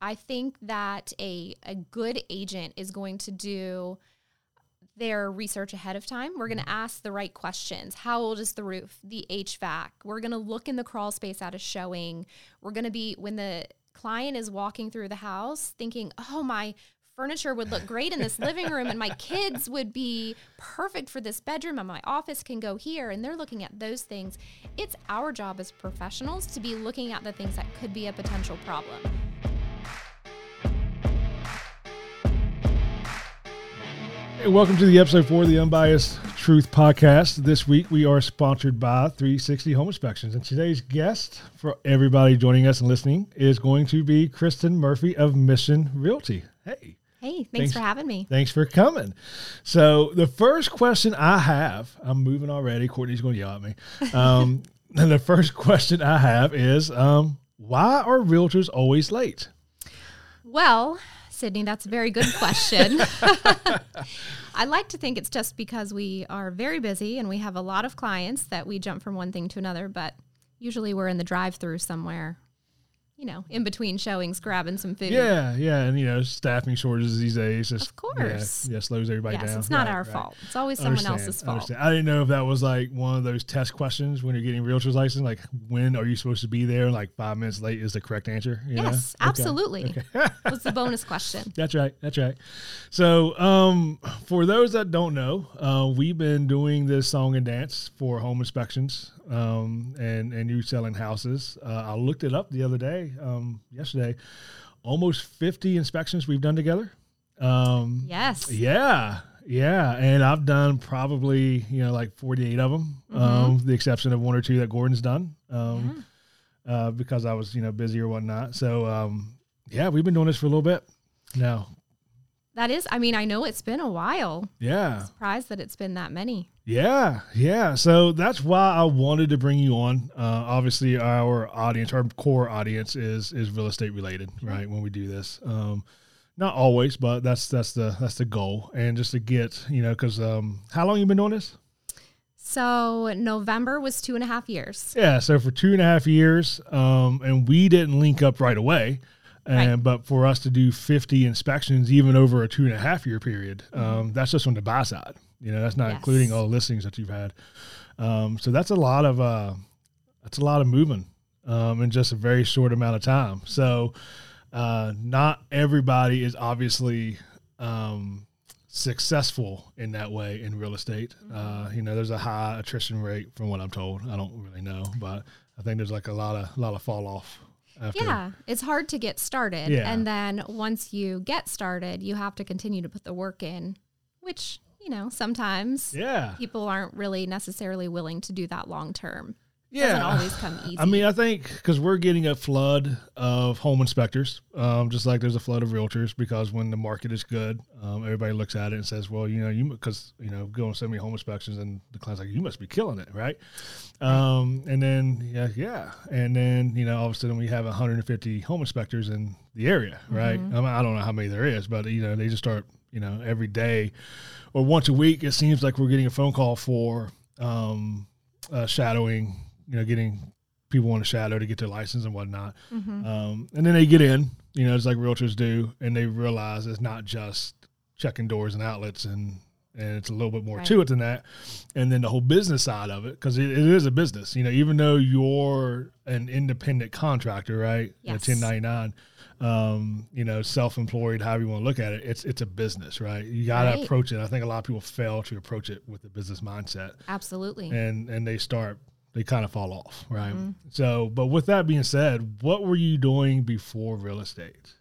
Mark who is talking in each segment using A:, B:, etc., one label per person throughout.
A: I think that a a good agent is going to do their research ahead of time. We're going to mm-hmm. ask the right questions. How old is the roof? The HVAC. We're going to look in the crawl space at a showing. We're going to be when the client is walking through the house thinking, "Oh, my furniture would look great in this living room and my kids would be perfect for this bedroom and my office can go here and they're looking at those things it's our job as professionals to be looking at the things that could be a potential problem
B: Hey, welcome to the episode for the Unbiased Truth Podcast. This week we are sponsored by 360 Home Inspections, and today's guest for everybody joining us and listening is going to be Kristin Murphy of Mission Realty. Hey.
A: Hey, thanks,
B: Thanks.
A: for having me.
B: Thanks for coming. So the first question I have, I'm moving already. Courtney's going to yell at me. Um, and the first question I have is, um, why are realtors always late?
A: Well, Sydney, that's a very good question. I like to think it's just because we are very busy and we have a lot of clients that we jump from one thing to another, but usually we're in the drive through somewhere, you know, in between showings, grabbing some food.
B: Yeah, yeah, and you know, staffing shortages these days just
A: Of course.
B: yeah, yeah slows everybody
A: Yes,
B: down.
A: it's not
B: Right,
A: our
B: right.
A: fault. It's always someone else's fault.
B: understand. I didn't know if that was like one of those test questions when you're getting realtor's license. Like, when are you supposed to be there? Like five minutes late is the correct answer. you know?
A: Yes,
B: Okay.
A: absolutely. What's the bonus question?
B: That's right. That's right. So, um, for those that don't know, uh, we've been doing this song and dance for home inspections um, and and you selling houses. Uh, I looked it up the other day, um, yesterday. Almost fifty inspections we've done together. Um,
A: Yes.
B: yeah, yeah, and I've done probably you know like forty eight of them, um, the exception of one or two that Gordon's done, um, uh, because I was you know busy or whatnot. So um, yeah, we've been doing this for a little bit now.
A: That is, I mean, I know it's been a while.
B: Yeah,
A: Surprised that it's been that many.
B: Yeah, yeah. So that's why I wanted to bring you on. Uh, obviously, our audience, our core audience, is is real estate related, right? When we do this, um, not always, but that's that's the that's the goal, and just to get you know, because um, how long you been doing this?
A: So November was two and a half years.
B: Yeah, so for two and a half years, um, and we didn't link up right away. And
A: Right.
B: but for us to do fifty inspections, even over a two and a half year period, um, that's just on the buy side. You know, that's not
A: Yes.
B: including all the listings that you've had. Um, so that's a lot of uh, that's a lot of moving um, in just a very short amount of time. So uh, not everybody is obviously um, successful in that way in real estate. Uh, you know, there's a high attrition rate from what I'm told. I don't really know, but I think there's like a lot of a lot of fall off. After.
A: Yeah, it's hard to get started.
B: Yeah.
A: And then once you get started, you have to continue to put the work in, which, you know, sometimes
B: Yeah.
A: people aren't really necessarily willing to do that long term.
B: Yeah.
A: Doesn't always come easy.
B: I mean, I think because we're getting a flood of home inspectors, um, just like there's a flood of realtors. Because when the market is good, um, everybody looks at it and says, "Well, you know, you because you know, go on so many home inspections, and the client's like, you must be killing it, right?" Um, and then yeah, yeah, and then you know, all of a sudden we have 150 home inspectors in the area, right? I, mean, I don't know how many there is, but you know, they just start, you know, every day or once a week. It seems like we're getting a phone call for um, uh, shadowing you know, getting people on a shadow to get their license and whatnot. Um, and then they get in, you know, it's like realtors do, and they realize it's not just checking doors and outlets and and it's a little bit more
A: Right.
B: to it than that. And then the whole business side of it, because it, it is a business, you know, even though you're an independent contractor, right?
A: Yes.
B: A 1099, um, you know, self-employed, however you want to look at it, it's it's a business, right? You got to
A: Right.
B: approach it. I think a lot of people fail to approach it with the business mindset
A: Absolutely.
B: and and they start they kind of fall off right
A: Mm-hmm.
B: so but with that being said what were you doing before real estate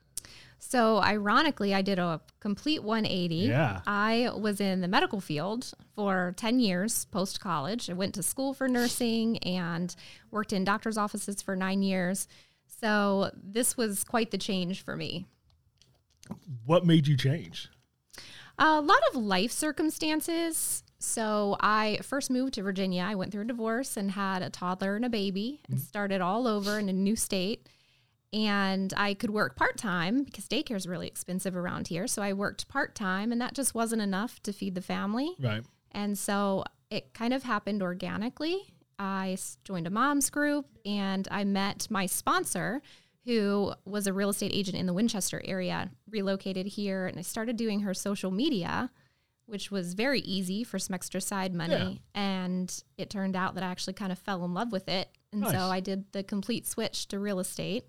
A: So, ironically, I did a complete 180.
B: Yeah.
A: I was in the medical field for 10 years post college. I went to school for nursing and worked in doctor's offices for nine years. So, this was quite the change for me.
B: what made you change
A: A lot of life circumstances. So, I first moved to Virginia. I went through a divorce and had a toddler and a baby and mm-hmm. started all over in a new state. And I could work part time because daycare is really expensive around here. So, I worked part time, and that just wasn't enough to feed the family.
B: right
A: And so, it kind of happened organically. I joined a mom's group and I met my sponsor who was a real estate agent in the Winchester area, relocated here, and I started doing her social media, which was very easy for some extra side money. And it turned out that I actually kind of fell in love with it. And
B: Nice.
A: so I did the complete switch to real estate,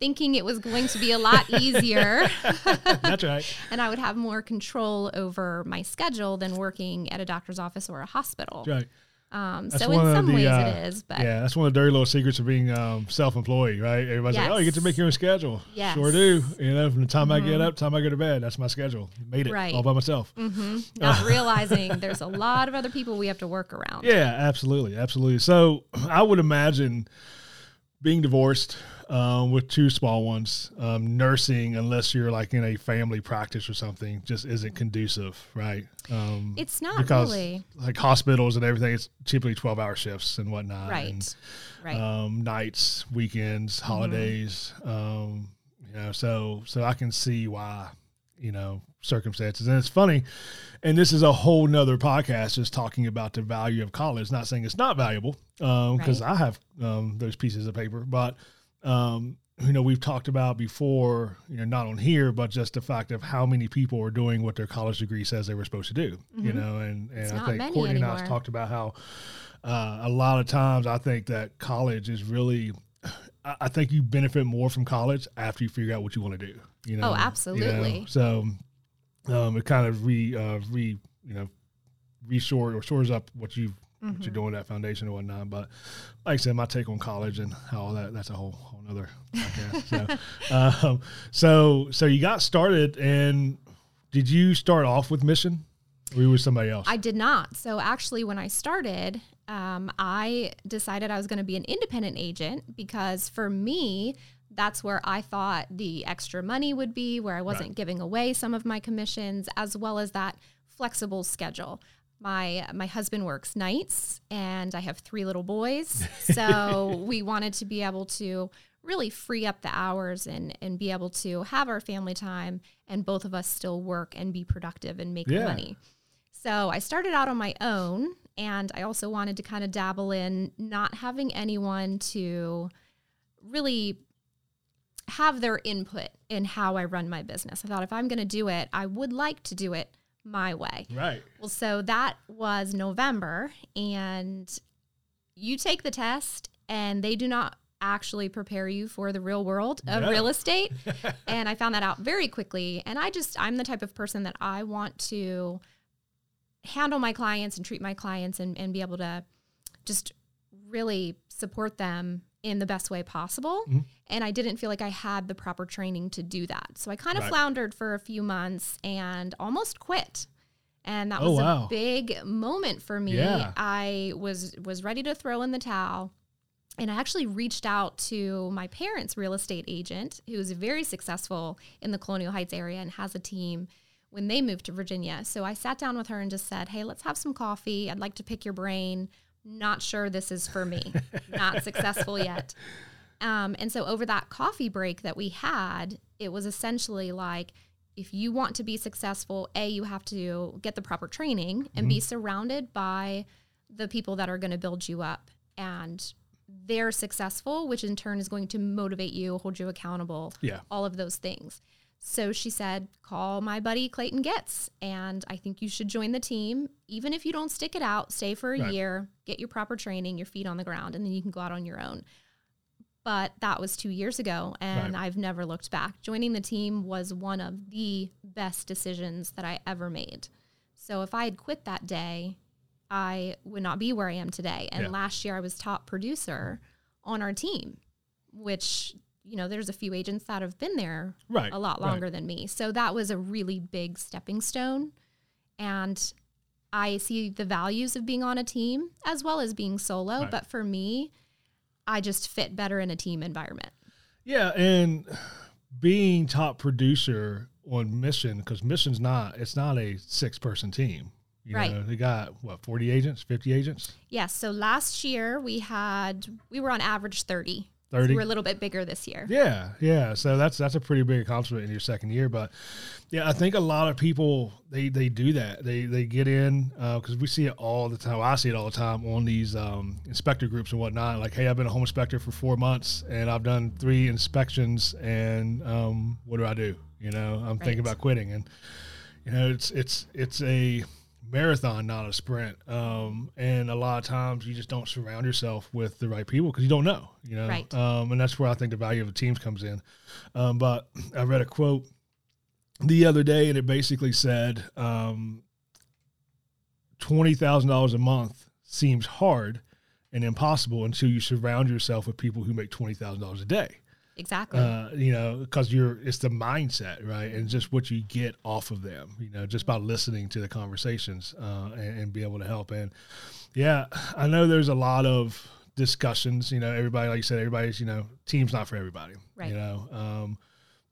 A: thinking it was going to be a lot easier
B: That's right.
A: and I would have more control over my schedule than working at a doctor's office or a hospital.
B: That's right.
A: Um, so in some
B: the,
A: ways
B: uh,
A: it is, but
B: yeah, that's one of the dirty little secrets of being um, self-employed, right? Everybody's like, "Oh, you get to make your own schedule."
A: Yes.
B: Sure do. You know, from the time I get up, time I go to bed, that's my schedule. Made it
A: Right.
B: all by myself.
A: not realizing there's a lot of other people we have to work around.
B: Yeah, absolutely, absolutely. So I would imagine being divorced um, with two small ones, um, nursing, unless you're like in a family practice or something, just isn't conducive, right? Um,
A: It's not
B: because
A: really
B: like hospitals and everything, it's typically twelve hour shifts and whatnot,
A: right.
B: and,
A: right.
B: um, nights, weekends,
A: Mm-hmm.
B: holidays. Um, you know, so so I can see why you know circumstances, and it's funny. And this is a whole nother podcast, just talking about the value of college. Not saying it's not valuable, because
A: Right.
B: I have um, those pieces of paper, but um, you know we've talked about before. You know, not on here, but just the fact of how many people are doing what their college degree says they were supposed to do. You know, and and
A: It's
B: I think Courtney and I
A: anymore.
B: talked about how uh, a lot of times I think that college is really, I, think you benefit more from college after you figure out what you want to do. You know,
A: Oh,
B: You know?
A: absolutely.
B: So um, it kind of re, uh, re, you know, reshore or shores up what you what
A: Mm-hmm.
B: you're doing that foundation and whatnot. But like I said, my take on college and how all that that's a whole whole nother podcast. so, um, so so you got started and did you start off with mission? Or you with somebody else?
A: I did not. So actually, when I started, um, I decided I was going to be an independent agent because for me, that's where I thought the extra money would be, where I wasn't giving away some of my commissions, as well as that flexible schedule. My my husband works nights, and I have three little boys, so we wanted to be able to really free up the hours and and be able to have our family time, and both of us still work and be productive and make
B: Yeah.
A: money. So I started out on my own, and I also wanted to kind of dabble in not having anyone to really have their input in how I run my business. I thought if I'm going to do it, I would like to do it my way.
B: right.
A: Well, so that was November, and you take the test, and they do not actually prepare you for the real world of
B: No.
A: real estate. and I found that out very quickly. And I just, I'm the type of person that I want to handle my clients and treat my clients and, and be able to just really support them in the best way possible.
B: Mm-hmm.
A: And I didn't feel like I had the proper training to do that. So I kind of
B: Right.
A: floundered for a few months and almost quit. And that
B: Oh,
A: was
B: wow.
A: a big moment for me.
B: Yeah.
A: I was was ready to throw in the towel. And I actually reached out to my parents' real estate agent, who is very successful in the Colonial Heights area and has a team when they moved to Virginia. So I sat down with her and just said, Hey, let's have some coffee. I'd like to pick your brain. Not sure this is for me. Not successful yet. Um, and so over that coffee break that we had, it was essentially like, if you want to be successful, A, you have to get the proper training and be surrounded by the people that are going to build you up. And they're successful, which in turn is going to motivate you, hold you accountable,
B: Yeah.
A: all of those things. So she said, call my buddy Clayton Getz, and I think you should join the team. Even if you don't stick it out, stay for a
B: Right.
A: year, get your proper training, your feet on the ground, and then you can go out on your own. But that was two years ago, and
B: Right.
A: I've never looked back. Joining the team was one of the best decisions that I ever made. So if I had quit that day, I would not be where I am today. And
B: Yeah.
A: last year, I was top producer on our team, which, you know, there's a few agents that have been there
B: Right.
A: a lot
B: right.
A: longer than me. So that was a really big stepping stone. And I see the values of being on a team as well as being solo.
B: Right.
A: But for me, I just fit better in a team environment.
B: Yeah, and being top producer on Mission because Mission's not it's not a six person team. You
A: Right.
B: know, they got what forty agents, fifty agents,
A: Yes. So last year we had, we were on average 30.
B: 30
A: We're a little bit bigger this year.
B: yeah yeah. So that's that's a pretty big accomplishment in your second year but yeah i think a lot of people they they do that. They they get in because we see it all the time. I see it all the time on these um, inspector groups and whatnot. Like hey i've been a home inspector for four months and i've done three inspections and um, what do i do? You know i'm thinking about quitting. And you know it's it's it's a marathon not a sprint. Um, and a lot of times you just don't surround yourself with the right people because you don't know you know?
A: Right.
B: um, and that's where i think the value of the teams comes in. Um, but i read a quote the other day and it basically said um, $20000 a month seems hard and impossible until you surround yourself with people who make $20000 a day
A: Exactly.
B: uh, you know, because you're it's the mindset, right, and just what you get off of them, you know, just by listening to the conversations uh, and, and be able to help. And yeah, I know there's a lot of discussions. You know, everybody, like you said, everybody's you know, team's not for everybody.
A: Right.
B: You know, um,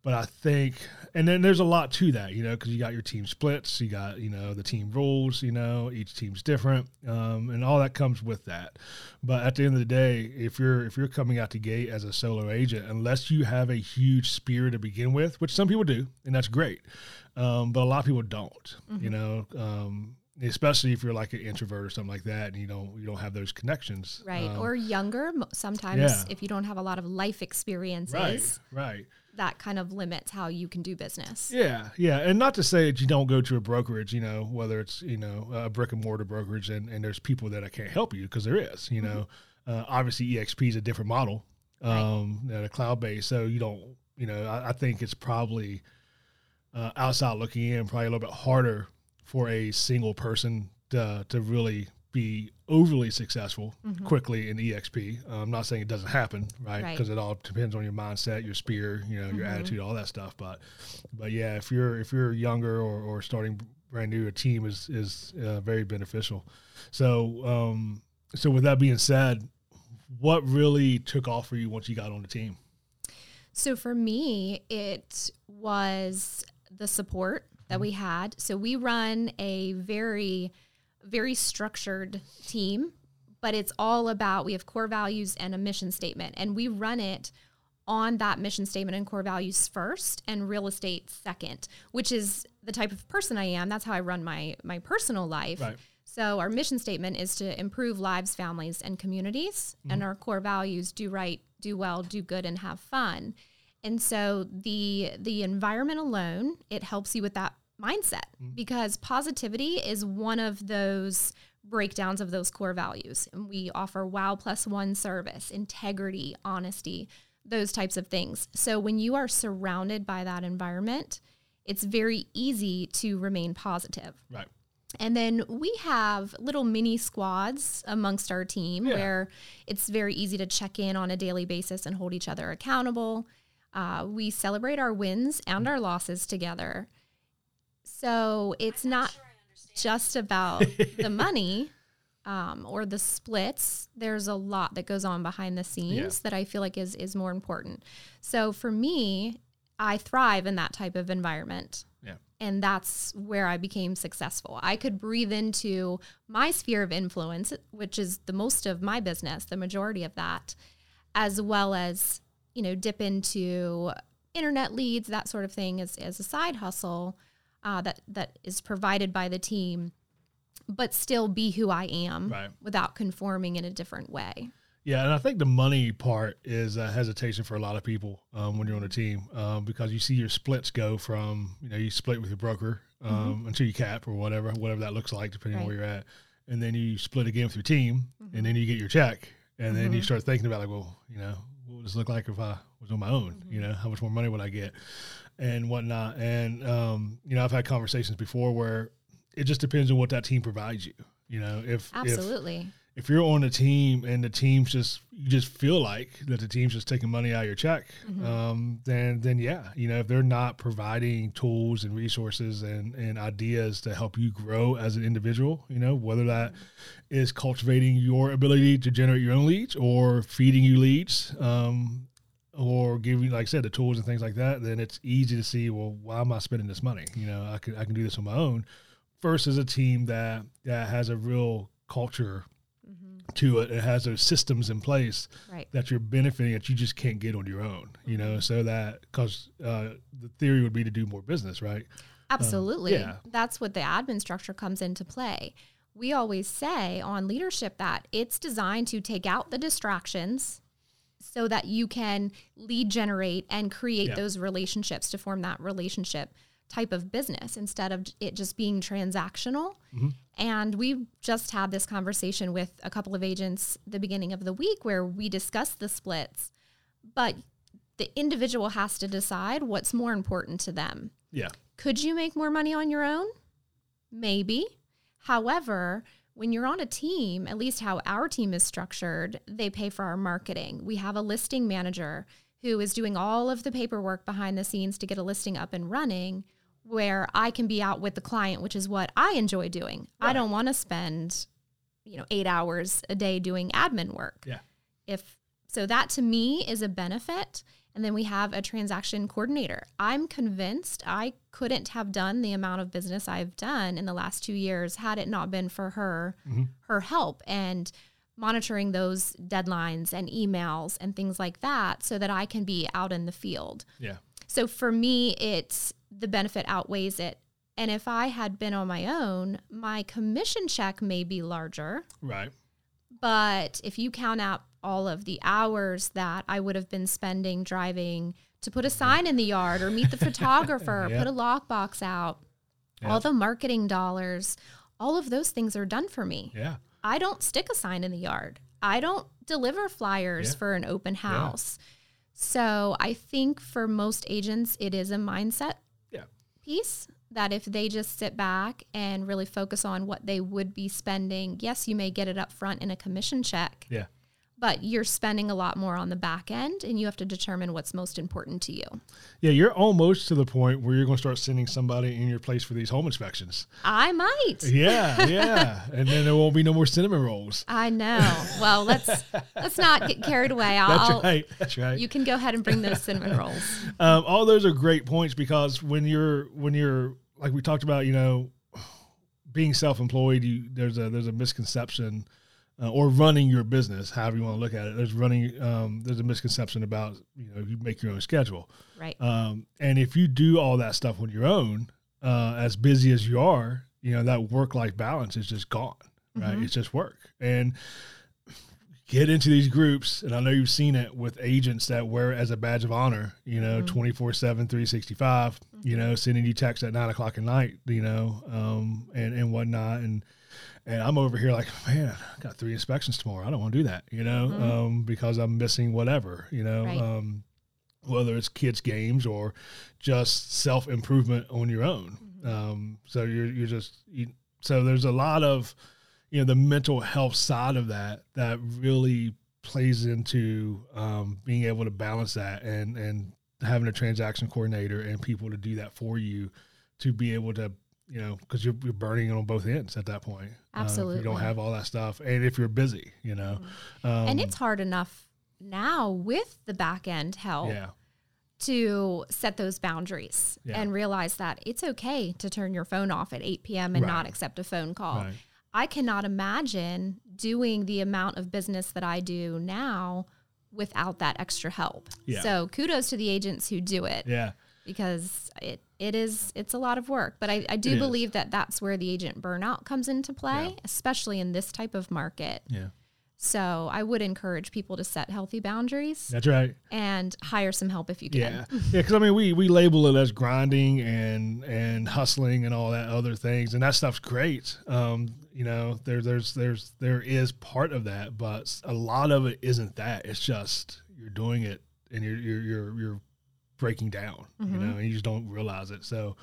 B: but I think, and then there's a lot to that, you know, because you got your team splits, you got you know the team rules, you know, each team's different, um, and all that comes with that. But at the end of the day, if you're if you're coming out the gate as a solo agent, unless you have a huge sphere to begin with, which some people do, and that's great, um, but a lot of people don't. You know, um, especially if you're like an introvert or something like that, and you don't you don't have those connections.
A: right.
B: Um,
A: or younger. Sometimes
B: yeah.
A: if you don't have a lot of life experiences,
B: right, right.
A: That kind of limits how you can do business.
B: Yeah, yeah, and not to say that you don't go to a brokerage, you know, whether it's you know a brick and mortar brokerage, and, and there's people that I can't help you because there is, you know, uh, obviously EXP is a different model, um, than a cloud based, so you don't, you know, I, I think it's probably uh, outside looking in, probably a little bit harder for a single person to to really be overly successful quickly in EXP. Uh, I'm not saying it doesn't happen, right?
A: Right.
B: Because it all depends on your mindset, your sphere, you know, your attitude, all that stuff. But but yeah, if you're if you're younger or, or starting brand new, a team is is uh, very beneficial. So um, so with that being said, what really took off for you once you got on the team?
A: So for me, it was the support that we had. So we run a very, very structured team, but it's all about we have core values and a mission statement, and we run it on that mission statement and core values first and real estate second which is the type of person i am. That's how i run my my personal life.
B: Right.
A: so our mission statement is to improve lives families and communities and mm-hmm. our core values do right do well do good and have fun. And so the the environment alone it helps you with that mindset because positivity is one of those breakdowns of those core values and we offer wow plus one service integrity honesty those types of things so when you are surrounded by that environment it's very easy to remain positive
B: Right.
A: and then we have little mini squads amongst our team
B: Yeah.
A: where it's very easy to check in on a daily basis and hold each other accountable. Uh, we celebrate our wins and our losses together. So it's not just about the money um, or the splits. There's a lot that goes on behind the scenes that I feel like is is more important. So for me, I thrive in that type of environment
B: Yeah.
A: and that's where I became successful. I could breathe into my sphere of influence, which is the most of my business, the majority of that, as well as you know dip into internet leads, that sort of thing, as as a side hustle uh, that that is provided by the team, but still be who I am
B: Right.
A: without conforming in a different way.
B: Yeah, and I think the money part is a hesitation for a lot of people um, when you're on a team um, because you see your splits go from you know you split with your broker um, until you cap or whatever whatever that looks like depending on where you're at, and then you split again with your team, and then you get your check, and then you
A: Mhm.
B: start thinking about like, well, you know, would this look like if I was on my own? You know, how much more money would I get, and whatnot, and um, you know, I've had conversations before where it just depends on what that team provides you. You know, if if
A: Absolutely.
B: if you're on a team and the team's just you just feel like that the team's just taking money out of your check, um, then then yeah, you know if they're not providing tools and resources and and ideas to help you grow as an individual, you know whether that is cultivating your ability to generate your own leads or feeding you leads. Um, or giving, like I said, the tools and things like that, then it's easy to see. Well, why am I spending this money? You know, I can I can do this on my own. Versus a team that that has a real culture to it. It has those systems in place
A: Right.
B: that you're benefiting that you just can't get on your own. You know, so that because uh, the theory would be to do more business, right?
A: Absolutely.
B: yeah.
A: That's what the admin structure comes into play. We always say on leadership that it's designed to take out the distractions so that you can lead generate and create
B: Yeah.
A: those relationships to form that relationship type of business instead of it just being transactional. Mm-hmm. And we just had this conversation with a couple of agents the beginning of the week where we discussed the splits, but the individual has to decide what's more important to them.
B: Yeah.
A: Could you make more money on your own? Maybe. However, when you're on a team, at least how our team is structured, they pay for our marketing. We have a listing manager who is doing all of the paperwork behind the scenes to get a listing up and running where I can be out with the client, which is what I enjoy doing. I don't want to spend, you know, 8 hours a day doing admin work
B: Yeah.
A: if so that to me is a benefit and then we have a transaction coordinator i'm convinced i couldn't have done the amount of business i've done in the last two years had it not been for her mm-hmm. her help and monitoring those deadlines and emails and things like that so that i can be out in the field
B: Yeah.
A: so for me it's the benefit outweighs it and if i had been on my own my commission check may be larger
B: Right.
A: but if you count out all of the hours that I would have been spending driving to put a mm-hmm. sign in the yard or meet the photographer,
B: Yeah.
A: put a lockbox out,
B: Yeah.
A: all the marketing dollars, all of those things are done for me.
B: Yeah.
A: I don't stick a sign in the yard. I don't deliver flyers
B: Yeah.
A: for an open house. So I think for most agents, it is a mindset
B: Yeah.
A: Piece that if they just sit back and really focus on what they would be spending, yes, you may get it up front in a commission check,
B: Yeah.
A: But you're spending a lot more on the back end and you have to determine what's most important to you.
B: Yeah. You're almost to the point where you're going to start sending somebody in your place for these home inspections.
A: I might.
B: Yeah. Yeah. and then there won't be no more cinnamon rolls.
A: I know. Well, let's let's not get carried away. I'll,
B: That's right. That's right.
A: You can go ahead and bring those cinnamon rolls.
B: Um, all those are great points because when you're when you're like we talked about, you know, being self-employed, you there's a there's a misconception, uh, or running your business, however you want to look at it. There's running um, there's a misconception about you know you make your own schedule,
A: Right.
B: um, and if you do all that stuff on your own, uh, as busy as you are, you know that work-life balance is just gone. Right, it's just work and get into these groups and i know you've seen it with agents that wear it as a badge of honor you know 24 7 365 you know sending you texts at 9 o'clock at night you know um, and and whatnot and and i'm over here like man i got three inspections tomorrow. I don't want to do that you know um, because i'm missing whatever you know
A: Right.
B: um, whether it's kids games or just self improvement on your own. Um, so you're you're just you, so there's a lot of you know the mental health side of that that really plays into um, being able to balance that and and having a transaction coordinator and people to do that for you to be able to you know because you're, you're burning it on both ends at that point Uh, you don't have all that stuff and if you're busy you know um,
A: and it's hard enough now with the back end help
B: yeah
A: to set those boundaries
B: Yeah.
A: and realize that it's okay to turn your phone off at 8 p.m. and
B: Right.
A: not accept a phone call.
B: Right.
A: I cannot imagine doing the amount of business that I do now without that extra help.
B: Yeah.
A: So kudos to the agents who do it
B: yeah
A: because it it is it's a lot of work. But I, I do
B: It is.
A: believe that that's where the agent burnout comes into play,
B: Yeah.
A: especially in this type of market.
B: yeah
A: So I would encourage people to set healthy boundaries
B: that's right
A: and hire some help if you can.
B: Yeah, yeah. Because I mean, we we label it as grinding and and hustling and all that other things, and that stuff's great. Um, you know, there there's there's there is part of that, but a lot of it isn't that. It's just you're doing it and you're you're you're, you're breaking down. You know, and you just don't realize it. So.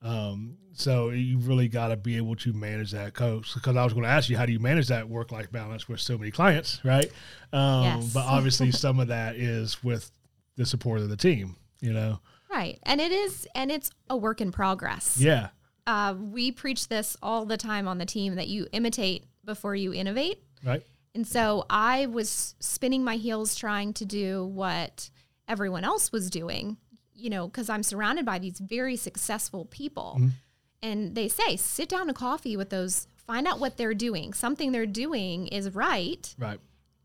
B: Um, so you really got to be able to manage that coach because I was going to ask you how do you manage that work life balance with so many clients, right? Um,
A: Yes.
B: But obviously, some of that is with the support of the team, you know?
A: Right. And it is and it's a work in progress.
B: Yeah.
A: Uh, we preach this all the time on the team that you imitate before you innovate.
B: Right.
A: And so I was spinning my heels trying to do what everyone else was doing, you know, because I'm surrounded by these very successful people. Mm-hmm. And they say, sit down to coffee with those find out what they're doing. Something they're doing is right.
B: Right.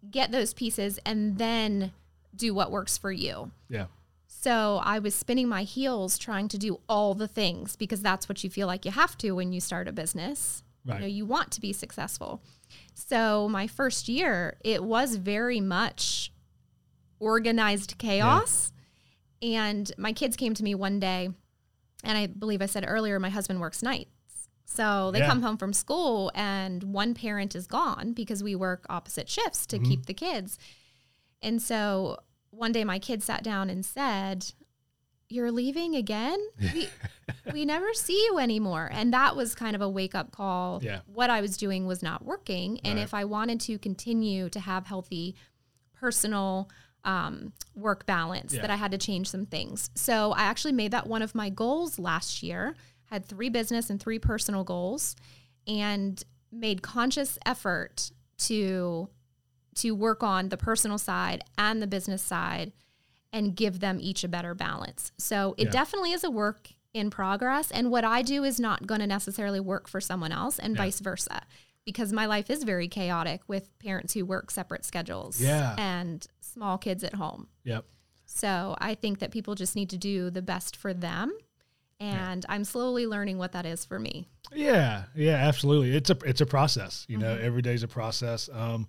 A: Get those pieces and then do what works for you.
B: Yeah.
A: So I was spinning my heels trying to do all the things because that's what you feel like you have to when you start a business.
B: Right.
A: You know, you want to be successful. So my first year, it was very much organized chaos. And my kids came to me one day, and I believe I said earlier, my husband works nights. So they
B: Yeah.
A: come home from school, and one parent is gone because we work opposite shifts to mm-hmm. keep the kids. And so one day my kid sat down and said, You're leaving again? We, we never see you anymore. And that was kind of a wake up call.
B: Yeah.
A: What I was doing was not working. And
B: Right.
A: if I wanted to continue to have healthy personal um, work balance,
B: Yeah.
A: that I had to change some things. So I actually made that one of my goals last year. Had three business and three personal goals, and made conscious effort to to work on the personal side and the business side and give them each a better balance. So it
B: Yeah.
A: definitely is a work in progress. And what I do is not going to necessarily work for someone else and
B: Yeah.
A: vice versa. Because my life is very chaotic with parents who work separate schedules
B: Yeah.
A: and small kids at home.
B: Yep.
A: So I think that people just need to do the best for them. And I'm slowly learning what that is for me.
B: Yeah, yeah, absolutely. It's a it's a process. You know, every day's a process. Um,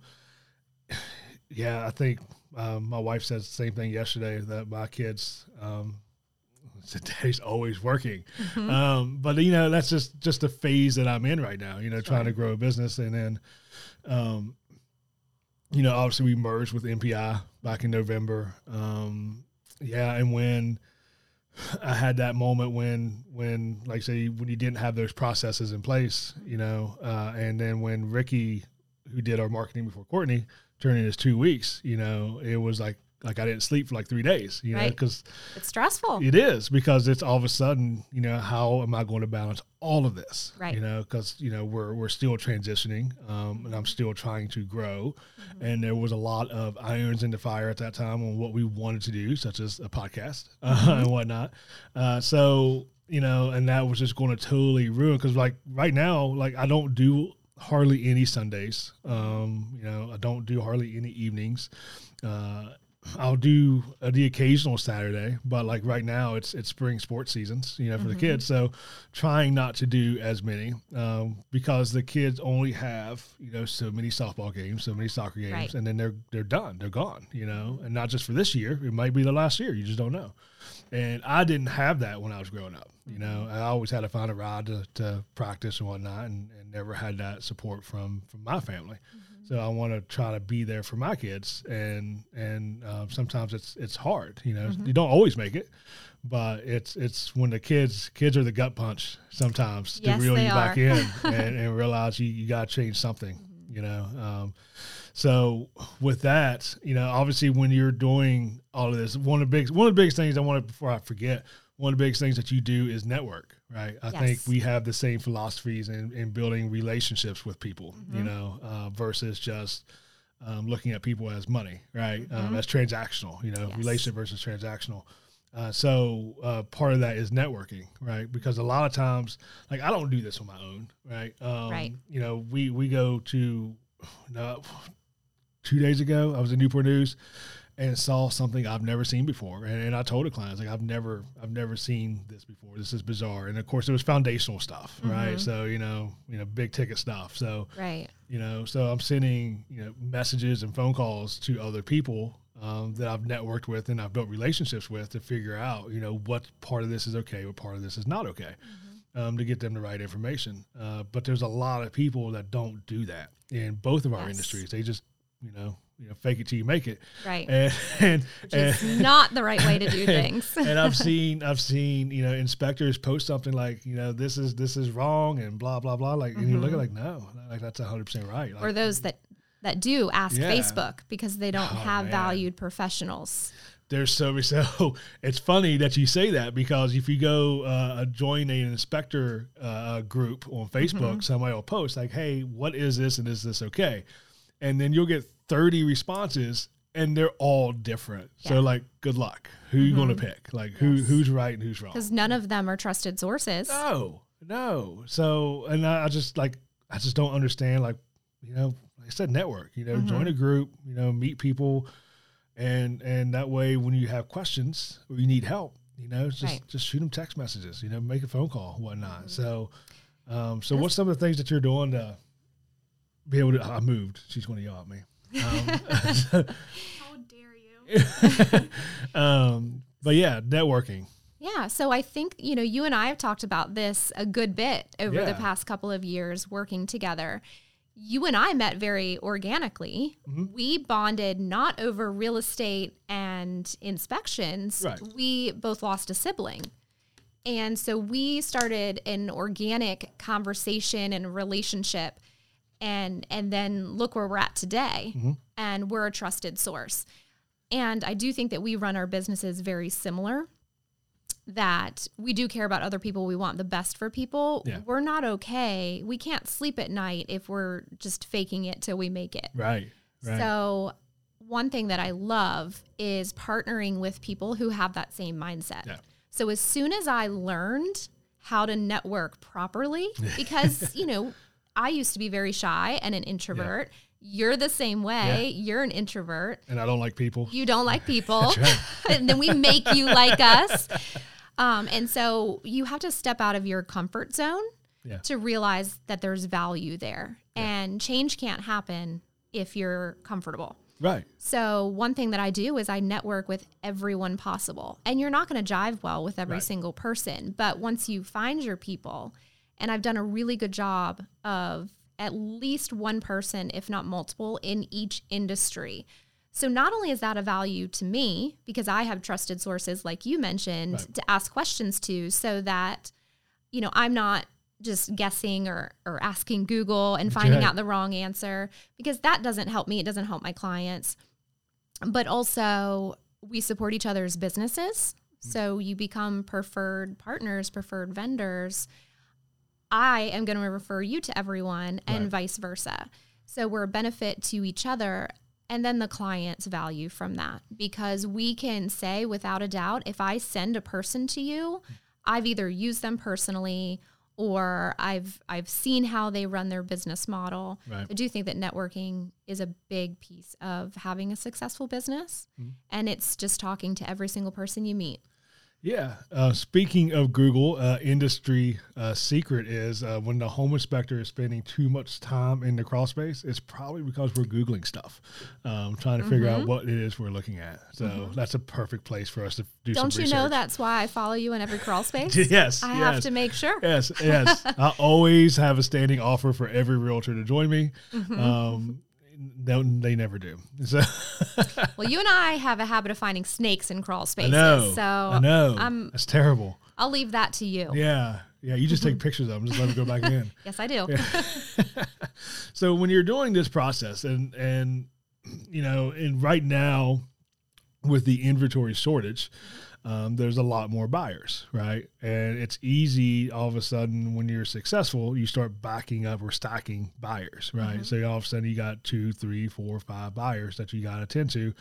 B: yeah, I think um, my wife said the same thing yesterday that my kids um, today's always working. Um, but you know, that's just just the phase that I'm in right now. You know, trying to grow a business, and then, um, you know, obviously we merged with MPI back in November. Um, yeah, and when I had that moment when, when like say, when you didn't have those processes in place, you know, uh, and then when Ricky, who did our marketing before Courtney, turned in his two weeks, you know, it was like like I didn't sleep for like three days, you know, because
A: It's stressful.
B: it is because it's all of a sudden, you know, how am I going to balance all of this?
A: Right.
B: You know, because you know we're we're still transitioning, um, and I'm still trying to grow, and there was a lot of irons in the fire at that time on what we wanted to do, such as a podcast uh, and whatnot. Uh, so you know, and that was just going to totally ruin because like right now, like I don't do hardly any Sundays. Um, you know, I don't do hardly any evenings. Uh, I'll do uh, the occasional Saturday, but like right now, it's it's spring sports seasons, you know, for the kids. So, trying not to do as many um, because the kids only have you know so many softball games, so many soccer games,
A: Right.
B: and then they're they're done, they're gone, you know, and not just for this year. It might be the last year. You just don't know. And I didn't have that when I was growing up. You know, I always had to find a ride to, to practice and whatnot, and, and never had that support from from my family. So I want to try to be there for my kids, and and uh, sometimes it's it's hard. You know, you don't always make it, but it's it's when the kids kids are the gut punch sometimes
A: Yes,
B: to reel you back in and, and realize you you got to change something. You know, um, so with that, you know, obviously when you're doing all of this, one of the big one of the biggest things I want to before I forget, one of the biggest things that you do is network, right? I think we have the same philosophies in, in building relationships with people, you
A: Mm-hmm.
B: know, uh, versus just um, looking at people as money, right? Um, as transactional, you know,
A: Mm-hmm. Yes.
B: relationship versus transactional. Uh, so uh, part of that is networking, right? Because a lot of times, like I don't do this on my own, right? Um,
A: Right.
B: You know, we we go to no, two days ago. I was in Newport News and saw something I've never seen before, and, and I told a client, I was like, I've never I've never seen this before. This is bizarre, and of course, it was foundational stuff, right? So you know, you know, big ticket stuff. So
A: Right.
B: you know so i'm sending you know messages and phone calls to other people um, that i've networked with and i've built relationships with to figure out you know what part of this is okay what part of this is not okay um, to get them the right information uh, but there's a lot of people that don't do that in both of our
A: Yes.
B: industries they just you know you know fake it till you make it
A: Right.
B: and and, and
A: not the right way to do things.
B: and I've seen I've seen you know inspectors post something like you know this is this is wrong and blah blah blah like and you look at like no like that's hundred percent right like,
A: or those that that do ask
B: Yeah.
A: Facebook because they don't
B: Oh,
A: have
B: man.
A: valued professionals.
B: there's so so it's funny that you say that because if you go uh, join an inspector uh, group on Facebook, somebody will post like, "Hey, what is this and is this okay?" And then you'll get 30 responses, and they're all different. So like, good luck. Who you going to mm-hmm. pick? Like who who's right and who's wrong?
A: Because none of them are trusted sources.
B: No, no. So, and I, I just like I just don't understand. Like, you know, like I said, network. You know, join a mm-hmm. group. You know, meet people, and and that way, when you have questions or you need help, you know, just
A: Right.
B: just shoot them text messages. You know, make a phone call, whatnot. Mm-hmm. So, um, so what's some of the things that you're doing to be able to? I moved. She's going to yell at me. Um,
C: How dare you?
B: um, but yeah, networking.
A: Yeah. So I think, you know, you and I have talked about this a good bit over the past couple of years working together. You and I met very organically.
B: Mm-hmm.
A: We bonded not over real estate and inspections.
B: Right.
A: We both lost a sibling. And so we started an organic conversation and relationship and and then look where we're at today.
B: Mm-hmm.
A: And we're a trusted source. And I do think that we run our businesses very similar that we do care about other people. We want the best for people.
B: Yeah.
A: We're not okay. We can't sleep at night if we're just faking it till we make it.
B: Right. Right.
A: So, one thing that I love is partnering with people who have that same mindset.
B: Yeah.
A: So, as soon as I learned how to network properly, because, you know, I used to be very shy and an introvert. You're the same way. You're an introvert.
B: and I don't like people.
A: You don't like people. and then we make you like us. Um, and so you have to step out of your comfort zone
B: Yeah.
A: to realize that there's value there. And change can't happen if you're comfortable.
B: Right.
A: So one thing that I do is I network with everyone possible. And you're not going to jive well with every
B: Right.
A: single person, but once you find your people, and I've done a really good job of at least one person, if not multiple, in each industry. So not only is that a value to me because I have trusted sources like you mentioned
B: Right.
A: to ask questions to so that you know, I'm not just guessing or, or asking Google and finding
B: Right.
A: out the wrong answer because that doesn't help me. It doesn't help my clients. But also, we support each other's businesses. Mm. So you become preferred partners, preferred vendors. I am going to refer you to everyone and
B: Right.
A: vice versa. So we're a benefit to each other. And then the clients value from that because we can say without a doubt, if I send a person to you, I've either used them personally or I've I've seen how they run their business model.
B: Right.
A: I do think that networking is a big piece of having a successful business.
B: Mm-hmm.
A: And it's just talking to every single person you meet.
B: Yeah. Uh, speaking of Google, uh, industry uh, secret is uh, when the home inspector is spending too much time in the crawl space, it's probably because we're Googling stuff, um, trying to figure
A: Mm-hmm.
B: out what it is we're looking at. So that's a perfect place for us to do
A: Don't you know that's why I follow you in every crawl space?
B: Yes.
A: I
B: yes.
A: have to make sure.
B: Yes, yes. I always have a standing offer for every realtor to join me.
A: Mm-hmm.
B: Um, no, they never do. So
A: Well, you and I have a habit of finding snakes in crawl spaces.
B: know.
A: So
B: I know.
A: I'm
B: That's terrible.
A: I'll leave that to you.
B: Yeah. Yeah. You just take mm-hmm. pictures of them. Just let them go back in.
A: Yes, I do.
B: so when you're doing this process and and you know and right now with the inventory shortage um, there's a lot more buyers right? And it's easy all of a sudden when you're successful you start backing up or stacking buyers right? So all of a sudden you got two three four five buyers that you got to attend to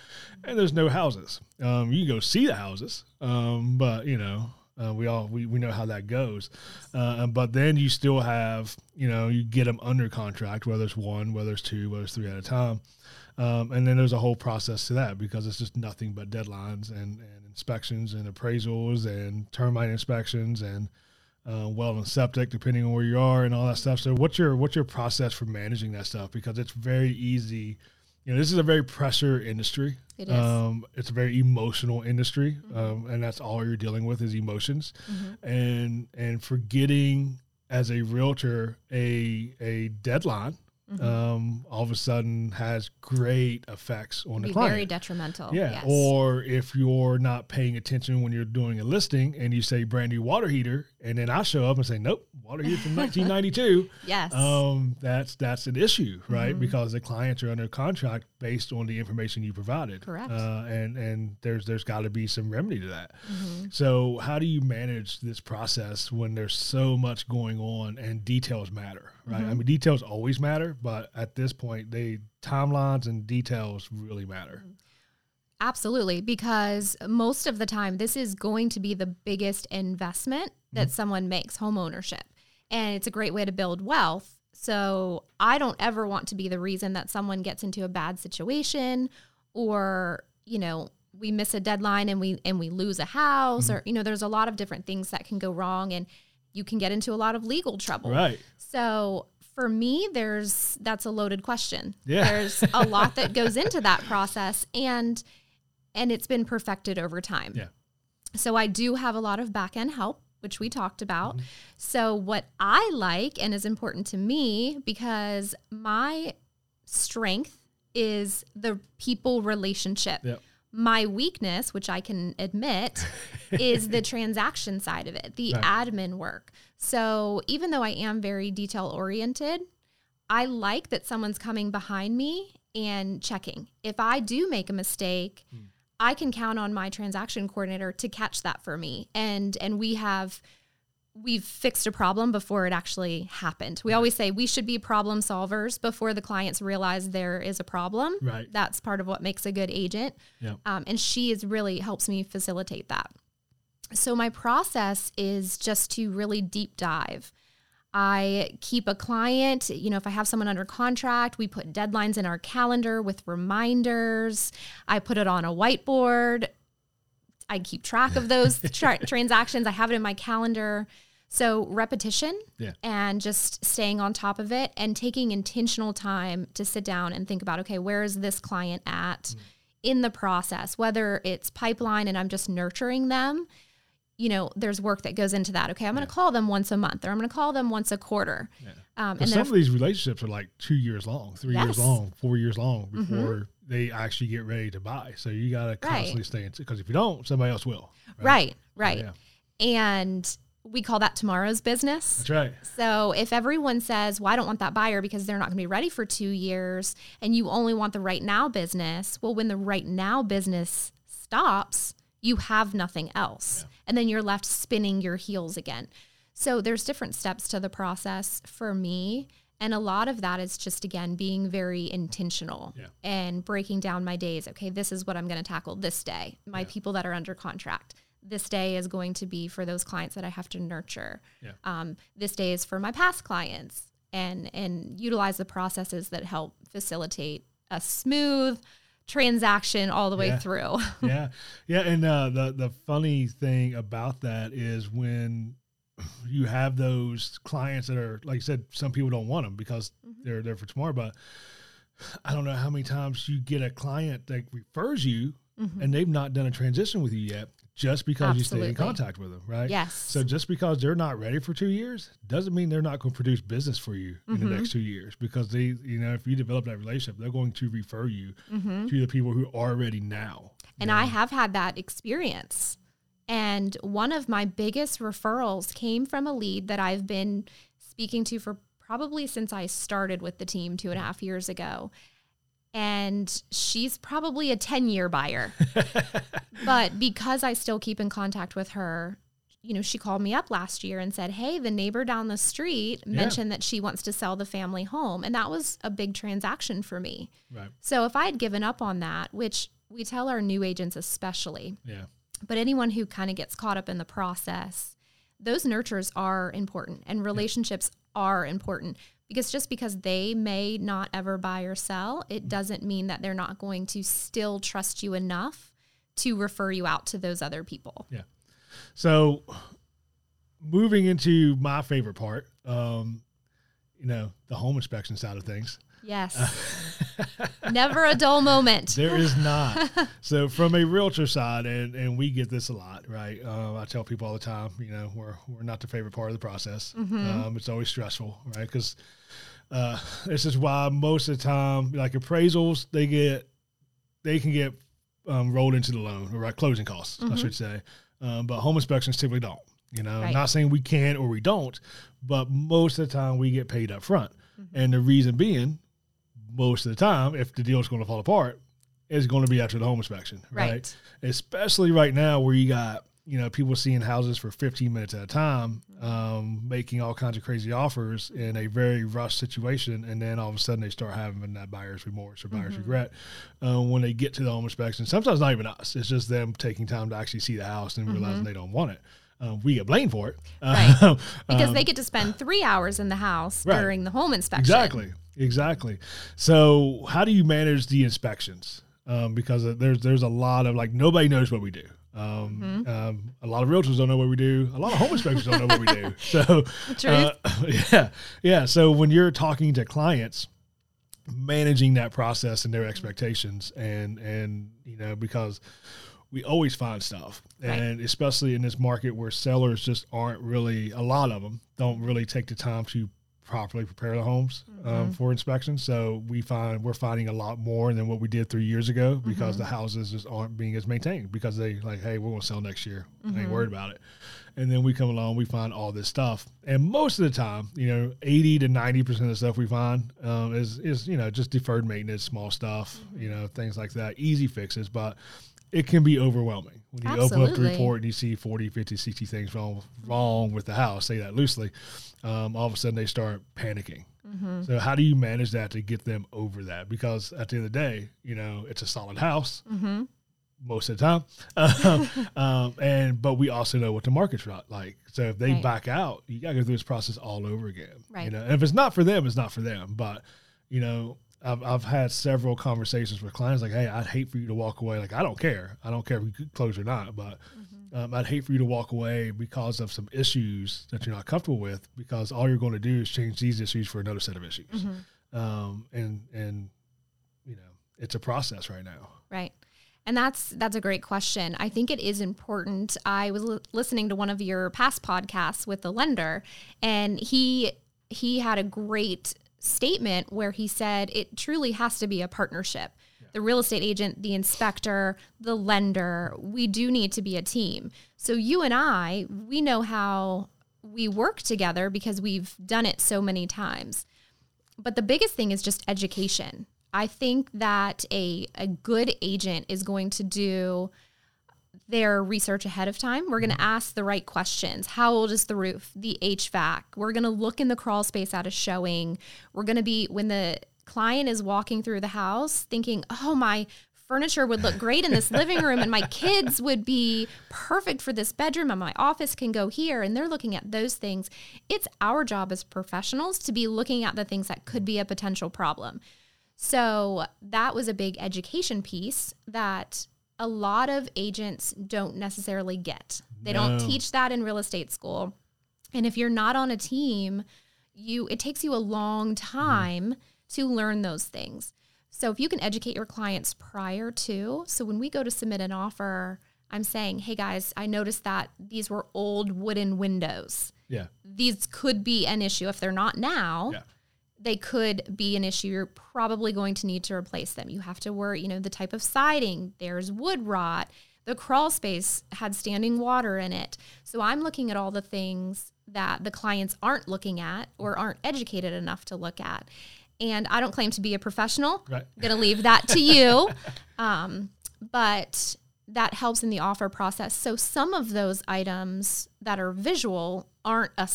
B: and there's no houses. Um, you can go see the houses um, but you know uh, we all we, we know how that goes, uh, but then you still have you know you get them under contract, whether it's one, whether it's two, whether it's three at a time, um, and then there's a whole process to that because it's just nothing but deadlines and, and inspections and appraisals and termite inspections and uh, well and septic depending on where you are and all that stuff. So what's your what's your process for managing that stuff? Because it's very easy. You know, this is a very pressure industry.
A: It is.
B: Um, it's a very emotional industry, um, and that's all you're dealing with is emotions, and and forgetting as a realtor a a deadline. Um, all of a sudden has great effects on the client.
A: very detrimental.
B: Yeah.
A: Yes.
B: Or if you're not paying attention when you're doing a listing and you say brand new water heater, and then I show up and say, nope, water heater from 1992.
A: yes.
B: Um, that's that's an issue, right?
A: Mm-hmm.
B: Because the clients are under contract based on the information you provided.
A: Correct.
B: Uh, and and there's there's got to be some remedy to that.
A: Mm-hmm.
B: So how do you manage this process when there's so much going on and details matter, right?
A: Mm-hmm.
B: I mean, details always matter, but at this point, they timelines and details really matter.
A: Absolutely, because most of the time, this is going to be the biggest investment that someone makes home ownership. And it's a great way to build wealth. So I don't ever want to be the reason that someone gets into a bad situation or, you know, we miss a deadline and we and we lose a house or you know there's a lot of different things that can go wrong and you can get into a lot of legal trouble.
B: Right.
A: So for me there's that's a loaded question.
B: Yeah.
A: There's a lot that goes into that process and and it's been perfected over time.
B: Yeah.
A: So I do have a lot of back end help, which we talked about.
B: Mm-hmm.
A: So what I like and is important to me because my strength is the people relationship.
B: Yep.
A: My weakness, which I can admit, is the transaction side of it, the admin work. So even though I am very detail oriented, I like that someone's coming behind me and checking. If I do make a mistake, hmm. I can count on my transaction coordinator to catch that for me. And and we have we've fixed a problem before it actually happened. We always say we should be problem solvers before the clients realize there is a problem.
B: Right.
A: That's part of what makes a good agent.
B: Yep.
A: Um, and she is really helps me facilitate that. So my process is just to really deep dive. I keep a client, you know, if I have someone under contract, we put deadlines in our calendar with reminders. I put it on a whiteboard. I keep track of those tra- transactions. I have it in my calendar. So repetition
B: Yeah.
A: and just staying on top of it and taking intentional time to sit down and think about, okay, where is this client at in the process? Whether it's pipeline and I'm just nurturing them, you know, there's work that goes into that. Okay, I'm going to call them once a month or I'm going to call them once a quarter. Um, and
B: some of these relationships are like two years long, three
A: Yes.
B: years long, four years long
A: Mhm.
B: before they actually get ready to buy. So you got to
A: Right.
B: constantly stay in because if you don't, somebody else will.
A: right, right.
B: Yeah.
A: And we call that tomorrow's business.
B: That's right.
A: So if everyone says, well, I don't want that buyer because they're not going to be ready for two years and you only want the right now business, well, when the right now business stops, you have nothing else. And then you're left spinning your heels again. So there's different steps to the process for me. And a lot of that is just, again, being very intentional
B: Yeah.
A: and breaking down my days. Okay, this is what I'm going to tackle this day. My
B: Yeah.
A: people that are under contract. This day is going to be for those clients that I have to nurture.
B: Yeah.
A: Um, this day is for my past clients and and utilize the processes that help facilitate a smooth transaction all the way
B: Yeah.
A: through.
B: yeah, yeah, and uh, the the funny thing about that is when you have those clients that are like I said, some people don't want them because
A: Mm-hmm.
B: they're there for tomorrow. But I don't know how many times you get a client that refers you
A: Mm-hmm.
B: and they've not done a transition with you yet, just because you stay in contact with them, right?
A: Yes.
B: So just because they're not ready for two years doesn't mean they're not going to produce business for you in
A: Mm-hmm.
B: the next two years. Because they, you know, if you develop that relationship, they're going to refer you
A: Mm-hmm.
B: to the people who are ready now.
A: And I have had that experience. And one of my biggest referrals came from a lead that I've been speaking to for probably since I started with the team two and a half years ago. And she's probably a 10 year buyer. but because I still keep in contact with her, you know, she called me up last year and said, Hey, the neighbor down the street
B: Yeah.
A: mentioned that she wants to sell the family home. And that was a big transaction for me.
B: Right.
A: So if I had given up on that, which we tell our new agents especially,
B: Yeah.
A: but anyone who kind of gets caught up in the process, those nurtures are important and relationships are important because just because they may not ever buy or sell, it doesn't mean that they're not going to still trust you enough to refer you out to those other people. Yeah.
B: So moving into my favorite part, um, you know, the home inspection side of things.
A: Yes. Never a dull moment.
B: There is not. so from a realtor side, and and we get this a lot, right? Um, I tell people all the time, you know, we're we're not the favorite part of the process. Um, it's always stressful, right? Because uh, this is why most of the time, like appraisals, they get they can get um, rolled into the loan, or right? Closing costs, I should say. Um, but home inspections typically don't. You know,
A: Right.
B: not saying we can or we don't, but most of the time we get paid up front. And the reason being, most of the time, if the deal is going to fall apart, is going to be after the home inspection, right?
A: Right.
B: Especially right now where you got you know people seeing houses for 15 minutes at a time, um, making all kinds of crazy offers in a very rushed situation, and then all of a sudden they start having that buyer's remorse or buyer's regret uh, when they get to the home inspection. Sometimes not even us; it's just them taking time to actually see the house and realizing they don't want it. um, we get blamed for it.
A: Right.
B: Um,
A: because they get to spend three hours in the house
B: Right.
A: during the home inspection.
B: Exactly. Exactly. So, how do you manage the inspections? Um, because there's there's a lot of like nobody knows what we do. Um,
A: Mm-hmm.
B: um, a lot of realtors don't know what we do. A lot of home inspectors don't know what we do. So, uh, yeah, yeah. So when you're talking to clients, managing that process and their expectations, and and you know because we always find stuff,
A: Right.
B: and especially in this market where sellers just aren't really a lot of them don't really take the time to properly prepare the homes um, for inspection. So we find we're finding a lot more than what we did three years ago because the houses just aren't being as maintained because they like, hey, we're going to sell next year. I ain't worried about it. And then we come along, we find all this stuff, and most of the time, you know, eighty to ninety percent of the stuff we find um, is is you know just deferred maintenance, small stuff, you know, things like that, easy fixes, but. It can be overwhelming when you open up the report and you see 40, 50, 60 things wrong wrong with the house, say that loosely. Um, all of a sudden they start panicking. So how do you manage that to get them over that? Because at the end of the day, you know, it's a solid house
A: Mm-hmm.
B: most of the time. Um, um, and but we also know what the market's ri- like. So if they
A: Right.
B: back out, you gotta go through this process all over again.
A: Right.
B: You know, and if it's not for them, it's not for them. But you know, I've I've had several conversations with clients like, hey, I'd hate for you to walk away. Like I don't care. I don't care if you close or not, but
A: Mm-hmm.
B: um, I'd hate for you to walk away because of some issues that you're not comfortable with, because all you're going to do is change these issues for another set of issues.
A: Mm-hmm.
B: Um, and and you know, it's a process right now.
A: Right. And that's that's a great question. I think it is important. I was li- listening to one of your past podcasts with the lender and he he had a great statement where he said it truly has to be a partnership. The real estate agent, the inspector, the lender, we do need to be a team. So you and I, we know how we work together because we've done it so many times but the biggest thing is just education. I think that a a good agent is going to do their research ahead of time. We're going to mm-hmm. ask the right questions. How old is the roof? The HVAC. We're going to look in the crawl space at a showing. We're going to be when the client is walking through the house thinking, "Oh, my furniture would look great in this living room and my kids would be perfect for this bedroom and my office can go here." And they're looking at those things. It's our job as professionals to be looking at the things that could be a potential problem. So that was a big education piece that a lot of agents don't necessarily get. They don't teach that in real estate school. And if you're not on a team, you it takes you a long mm-hmm. time to learn those things. So if you can educate your clients prior to, so when we go to submit an offer, I'm saying, "Hey guys, I noticed that these were old wooden windows.
B: Yeah.
A: These could be an issue if they're not now."
B: Yeah.
A: They could be an issue. You're probably going to need to replace them. You have to worry, you know, the type of siding, there's wood rot, the crawl space had standing water in it. So I'm looking at all the things that the clients aren't looking at or aren't educated enough to look at. And I don't claim to be a professional.
B: Right.
A: I'm going to leave that to you. Um, but that helps in the offer process. So some of those items that are visual aren't a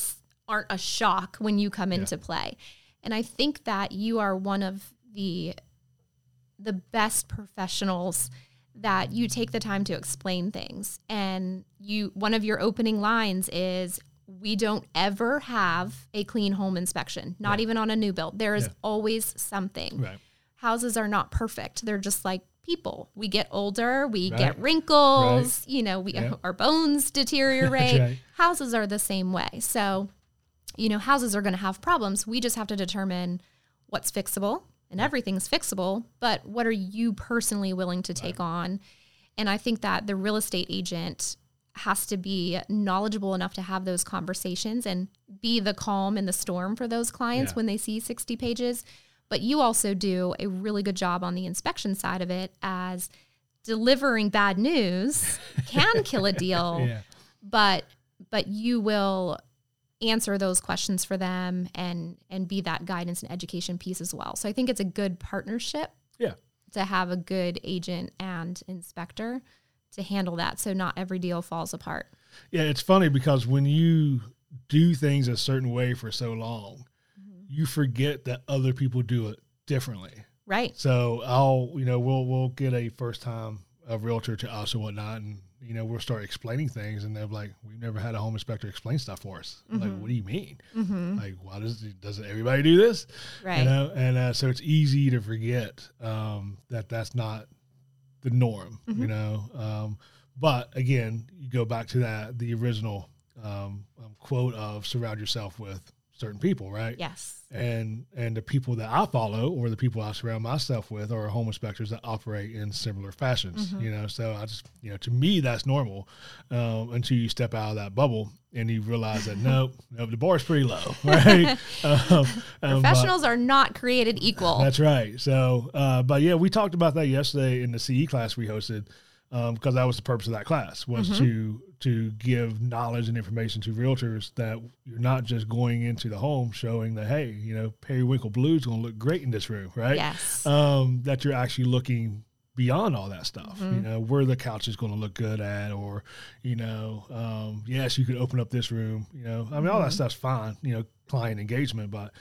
A: aren't a shock when you come into play. And I think that you are one of the the best professionals that you take the time to explain things. And you one of your opening lines is we don't ever have a clean home inspection, not even on a new build. There is
B: Yeah.
A: always something
B: Right.
A: houses are not perfect. They're just like people. We get older, we
B: Right.
A: get wrinkles, you know, we
B: Yeah.
A: our bones deteriorate.
B: right.
A: Houses are the same way. So, you know, houses are going to have problems. We just have to determine what's fixable, and everything's fixable, but what are you personally willing to take on? And I think that the real estate agent has to be knowledgeable enough to have those conversations and be the calm in the storm for those clients
B: Yeah.
A: when they see 60 pages. But you also do a really good job on the inspection side of it as delivering bad news can kill a deal,
B: Yeah.
A: but but you will answer those questions for them and and be that guidance and education piece as well. So I think it's a good partnership
B: Yeah.
A: to have a good agent and inspector to handle that so not every deal falls apart.
B: Yeah, it's funny because when you do things a certain way for so long, mm-hmm. you forget that other people do it differently.
A: Right.
B: So I'll, you know, we'll we'll get a first time a realtor to us or whatnot, and you know, we'll start explaining things, and they're like, "We've never had a home inspector explain stuff for us."
A: Mm-hmm.
B: Like, what do you mean? Like, why does doesn't everybody do this?
A: Right.
B: You know, and uh, so it's easy to forget um, that that's not the norm.
A: Mm-hmm.
B: You know, um, but again, you go back to that the original um, um, quote of surround yourself with certain people, right?
A: Yes.
B: and and the people that I follow or the people I surround myself with are home inspectors that operate in similar fashions. You know, so I just you know to me that's normal um, until you step out of that bubble and you realize that nope, nope, the bar's pretty low, right? um, um,
A: Professionals are not created equal.
B: that's right. So, uh, but yeah, we talked about that yesterday in the CE class we hosted because that was the purpose of that class was to to give knowledge and information to realtors that you're not just going into the home showing that hey, you know, periwinkle blue is going to look great in this room, right?
A: Yes.
B: Um, that you're actually looking beyond all that stuff. You know, where the couch is going to look good at, or you know, um, yes, you could open up this room. You know, I mean, all that stuff's fine. You know, client engagement, but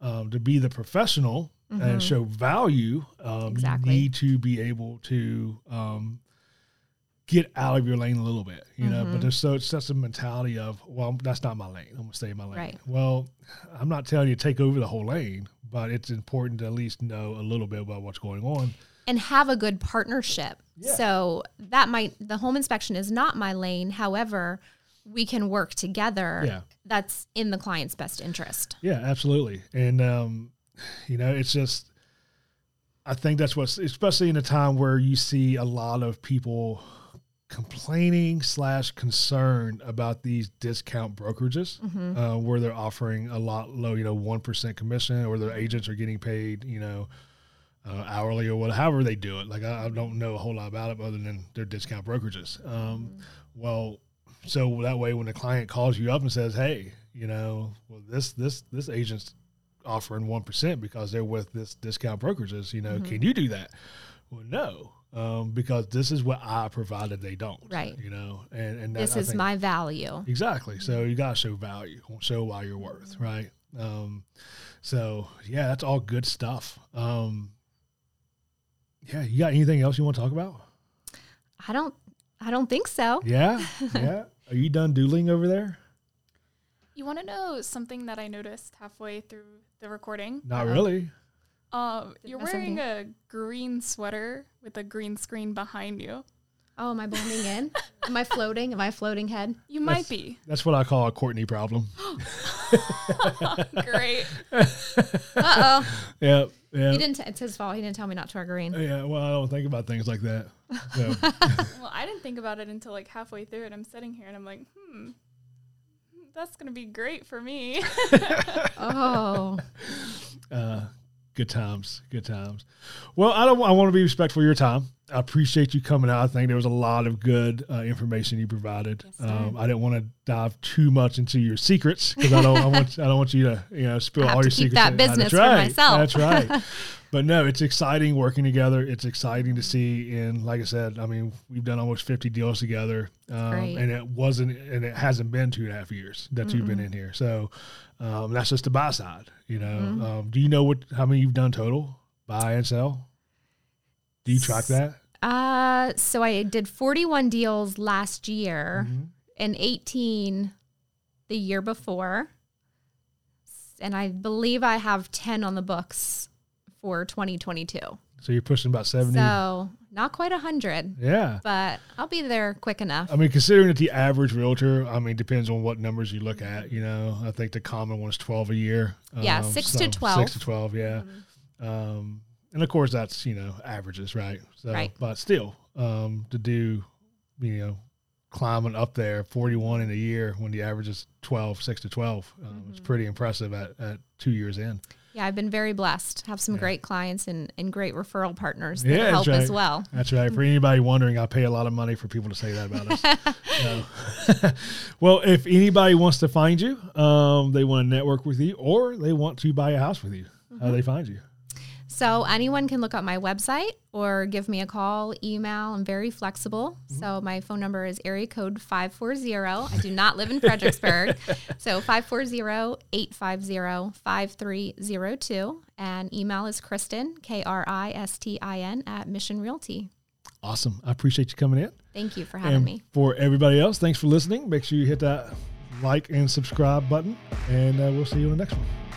B: um, to be the professional and show value, um,
A: Exactly.
B: you need to be able to um, get out of your lane a little bit. You know, but there's so it's such a mentality of, well, that's not my lane. I'm gonna stay in my lane.
A: Right.
B: Well, I'm not telling you to take over the whole lane, but it's important to at least know a little bit about what's going on.
A: and have a good partnership.
B: Yeah.
A: So that might the home inspection is not my lane. However, we can work together.
B: Yeah.
A: That's in the client's best interest.
B: Yeah, absolutely. And um, you know, it's just I think that's what's especially in a time where you see a lot of people complaining slash concerned about these discount brokerages uh, where they're offering a lot low, you know, one percent commission or their agents are getting paid, you know, uh, hourly or whatever, however they do it. Like I, I don't know a whole lot about it other than their discount brokerages. Um, Well, so that way when the client calls you up and says, "Hey, you know, well this this this agent's offering one percent because they're with this discount brokerages, you know,
A: Mm-hmm.
B: can you do that?" Well, no. Um, because this is what I provided they don't.
A: Right.
B: You know, and, and that,
A: This
B: I
A: is
B: think-
A: my value.
B: Exactly. So you gotta show value, show why you're worth, right? Um, so yeah, that's all good stuff. Um, yeah, you got anything else you want to talk about?
A: I don't I don't think so.
B: Yeah, yeah. Are you done doodling over there?
C: You want to know something that I noticed halfway through the recording?
B: Not
A: Uh-oh.
B: really.
C: Um, you're
A: know
C: wearing a green sweater with a green screen behind you.
A: Oh, am I blending in? am I floating? Am I floating head?
C: You might be.
B: That's what I call a Courtney problem.
C: Great.
A: Uh oh.
B: Yeah, yeah,
A: he didn't. T- it's his fault. He didn't tell me not to wear green.
B: yeah. Well, I don't think about things like that. So,
C: well, I didn't think about it until like halfway through it. I'm sitting here and I'm like, hmm, that's gonna be great for me.
A: Oh,
B: uh, good times, good times. Well, I don't. I want to be respectful of your time. I appreciate you coming out. I think there was a lot of good uh, information you provided.
A: Yes,
B: um, I didn't want to dive too much into your secrets because I don't. I want. I don't want you to you know spill all your
A: keep
B: secrets.
A: that business
B: that's
A: for
B: right.
A: myself.
B: That's right. but no, it's exciting working together. It's exciting to see. And like I said, I mean, we've done almost fifty deals together, um, and it wasn't, and it hasn't been two and a half years that you've been in here. So um, that's just the buy side. You know,
A: Mm-hmm.
B: um, do you know what how many you've done total buy and sell? Do you track that?
A: uh, so I did 41 deals last year
B: Mm-hmm.
A: and 18 the year before, and I believe I have 10 on the books for 2022.
B: So you're pushing about seventy.
A: So not quite a hundred,
B: yeah.
A: but I'll be there quick enough.
B: I mean, considering that the average realtor, I mean, depends on what numbers you look at. You know, I think the common one is twelve a year.
A: Yeah,
B: Um,
A: six to 12.
B: Six to twelve, yeah. Um, and of course, that's you know averages, right? So,
A: Right.
B: but still, um, to do, you know, climbing up there, forty-one in a year when the average is 12, 6 to twelve, um,
A: Mm-hmm.
B: it's pretty impressive at, at two years in.
A: Yeah, I've been very blessed. Have some great clients and, and great referral partners that
B: Yeah,
A: help as well.
B: That's right. For anybody wondering, I pay a lot of money for people to say that about us. Well, if anybody wants to find you, um, they want to network with you, or they want to buy a house with you, how do they find you?
A: So anyone can look up my website or give me a call, email. I'm very flexible. So my phone number is area code 540. I do not live in Fredericksburg. so 540-850-5302. And email is Kristin, K-R-I-S-T-I-N at Mission Realty.
B: Awesome. I appreciate you coming in.
A: Thank you for having
B: and
A: me.
B: for everybody else, thanks for listening. Make sure you hit that like and subscribe button, and uh, we'll see you in the next one.